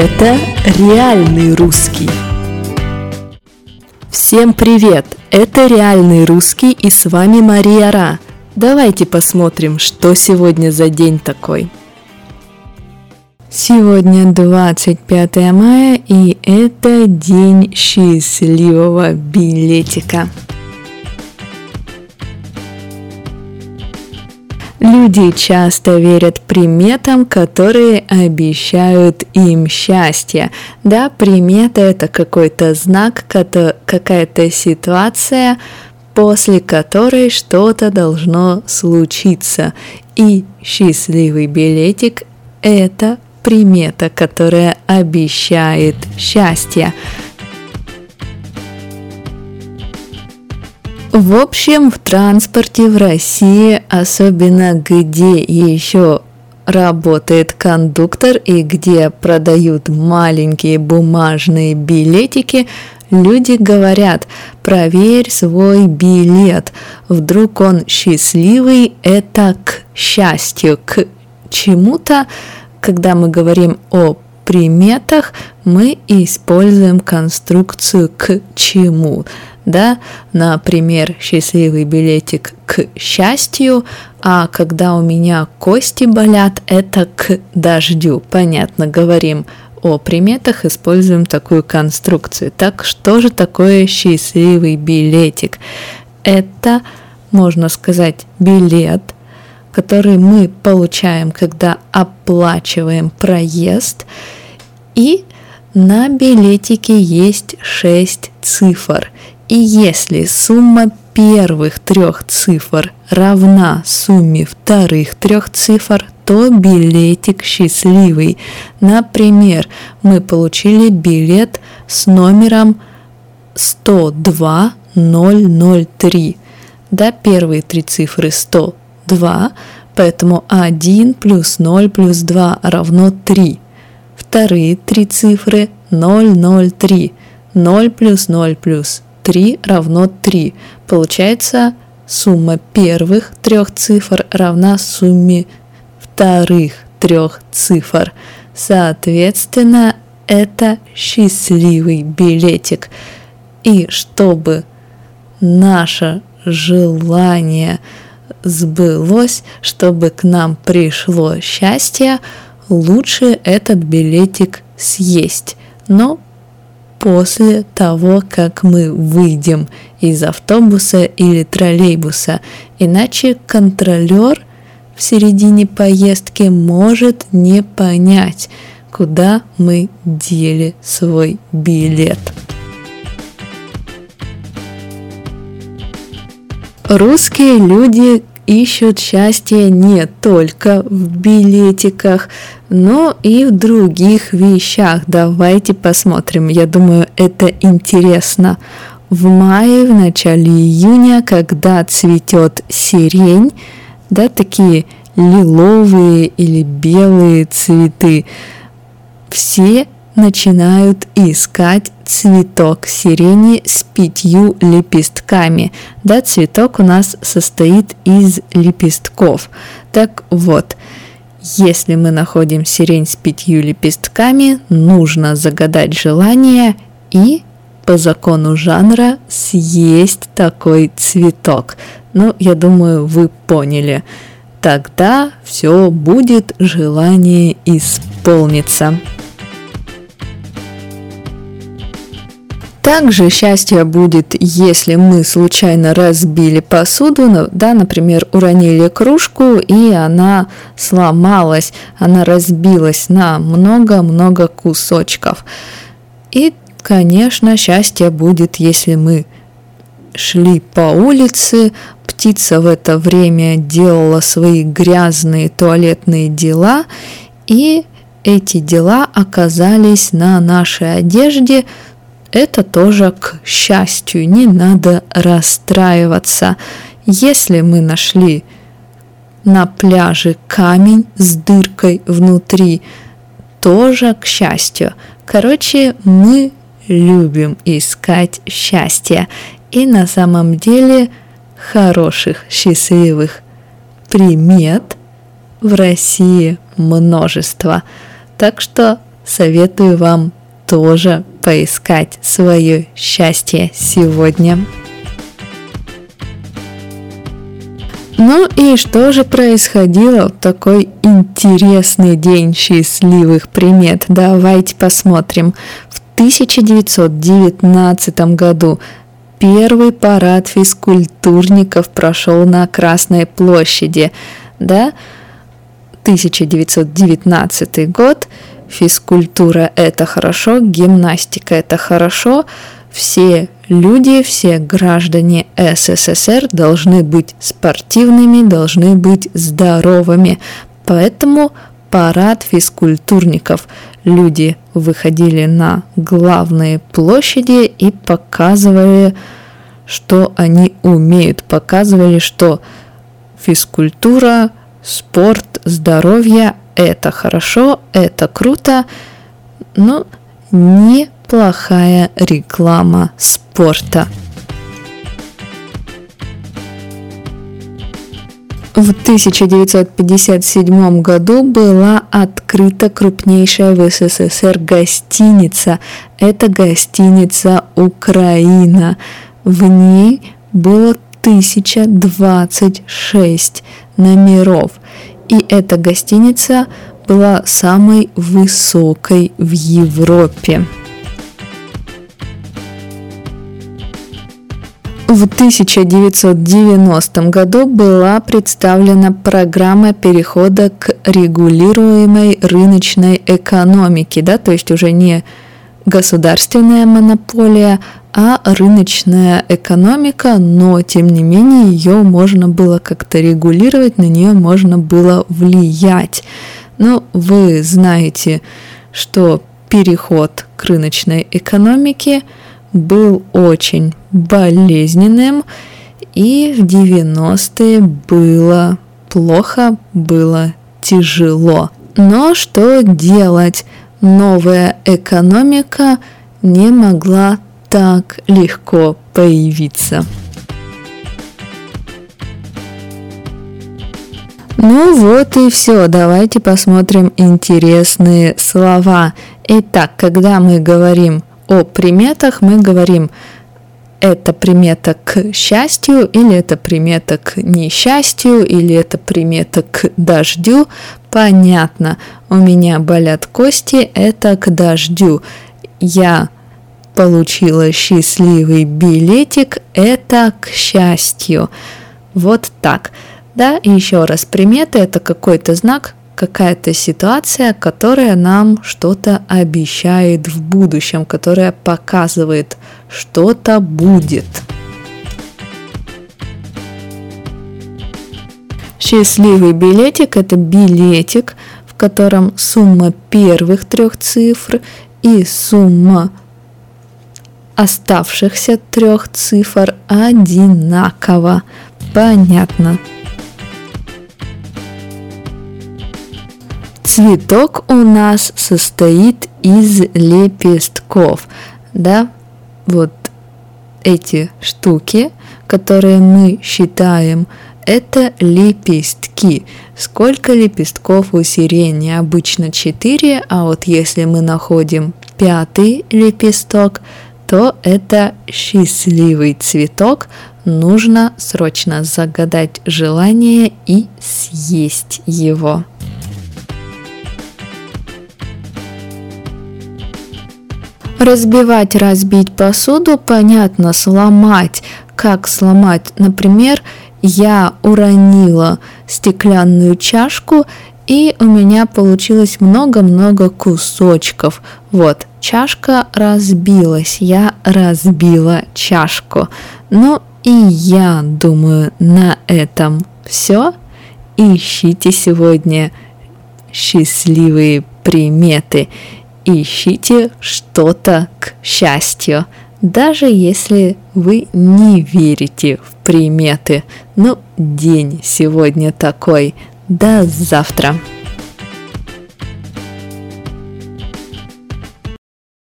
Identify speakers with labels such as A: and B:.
A: Это реальный русский. Всем привет! Это реальный русский и с вами Мария Ра. Давайте посмотрим, что сегодня за день такой. Сегодня 25 мая и это день счастливого билетика. Люди часто верят приметам, которые обещают им счастье. Да, примета это какой-то знак, какая-то ситуация, после которой что-то должно случиться. И счастливый билетик – это примета, которая обещает счастье. В общем, в транспорте в России, особенно где еще работает кондуктор и где продают маленькие бумажные билетики, люди говорят, проверь свой билет, вдруг он счастливый, это к счастью, к чему-то, когда мы говорим о приметах, мы используем конструкцию к чему да, например, счастливый билетик к счастью, а когда у меня кости болят, это к дождю. Понятно, говорим о приметах, используем такую конструкцию. Так что же такое счастливый билетик? Это, можно сказать, билет, который мы получаем, когда оплачиваем проезд, и на билетике есть 6 цифр. И если сумма первых трех цифр равна сумме вторых трех цифр, то билетик счастливый. Например, мы получили билет с номером 102003. Да, первые три цифры 102, поэтому 1 плюс 0 плюс 2 равно 3. Вторые три цифры 003. 0 плюс 0 плюс 3 равно 3. Получается, сумма первых трех цифр равна сумме вторых трех цифр. Соответственно, это счастливый билетик. И чтобы наше желание сбылось, чтобы к нам пришло счастье, лучше этот билетик съесть. Но после того, как мы выйдем из автобуса или троллейбуса, иначе контролер в середине поездки может не понять, куда мы дели свой билет. Русские люди ищут счастье не только в билетиках, но и в других вещах. Давайте посмотрим. Я думаю, это интересно. В мае, в начале июня, когда цветет сирень, да, такие лиловые или белые цветы, все начинают искать цветок сирени с пятью лепестками. Да, цветок у нас состоит из лепестков. Так вот, если мы находим сирень с пятью лепестками, нужно загадать желание и по закону жанра съесть такой цветок. Ну, я думаю, вы поняли. Тогда все будет желание исполниться. Также счастье будет, если мы случайно разбили посуду, да, например, уронили кружку, и она сломалась, она разбилась на много-много кусочков. И, конечно, счастье будет, если мы шли по улице, птица в это время делала свои грязные туалетные дела, и эти дела оказались на нашей одежде – это тоже к счастью, не надо расстраиваться. Если мы нашли на пляже камень с дыркой внутри, тоже к счастью. Короче, мы любим искать счастье. И на самом деле хороших, счастливых примет в России множество. Так что советую вам тоже поискать свое счастье сегодня. Ну и что же происходило в такой интересный день счастливых примет? Давайте посмотрим. В 1919 году первый парад физкультурников прошел на Красной площади. Да? 1919 год. Физкультура – это хорошо, гимнастика – это хорошо. Все люди, все граждане СССР должны быть спортивными, должны быть здоровыми. Поэтому парад физкультурников. Люди выходили на главные площади и показывали, что они умеют, показывали, что физкультура, спорт, здоровье – это хорошо, это круто, но неплохая реклама спорта. В 1957 году была открыта крупнейшая в СССР гостиница. Это гостиница «Украина». В ней было 1026 номеров. И эта гостиница была самой высокой в Европе. В 1990 году была представлена программа перехода к регулируемой рыночной экономике, да, то есть уже не государственная монополия, а рыночная экономика, но тем не менее ее можно было как-то регулировать, на нее можно было влиять. Но вы знаете, что переход к рыночной экономике – был очень болезненным, и в 90-е было плохо, было тяжело. Но что делать? Новая экономика не могла так легко появиться. Ну вот и все, давайте посмотрим интересные слова. Итак, когда мы говорим о приметах мы говорим, это примета к счастью, или это примета к несчастью, или это примета к дождю. Понятно, у меня болят кости, это к дождю. Я получила счастливый билетик, это к счастью. Вот так. Да, еще раз, примета это какой-то знак, какая-то ситуация, которая нам что-то обещает в будущем, которая показывает, что-то будет. Счастливый билетик – это билетик, в котором сумма первых трех цифр и сумма оставшихся трех цифр одинаково. Понятно. Цветок у нас состоит из лепестков, да, вот эти штуки, которые мы считаем, это лепестки. Сколько лепестков у сирени? Обычно 4, а вот если мы находим пятый лепесток, то это счастливый цветок. Нужно срочно загадать желание и съесть его. Разбивать, разбить посуду, понятно, сломать. Как сломать? Например, я уронила стеклянную чашку, и у меня получилось много-много кусочков. Вот, чашка разбилась, я разбила чашку. Ну и я думаю, на этом все. Ищите сегодня счастливые приметы ищите что-то к счастью, даже если вы не верите в приметы. Ну, день сегодня такой. До завтра.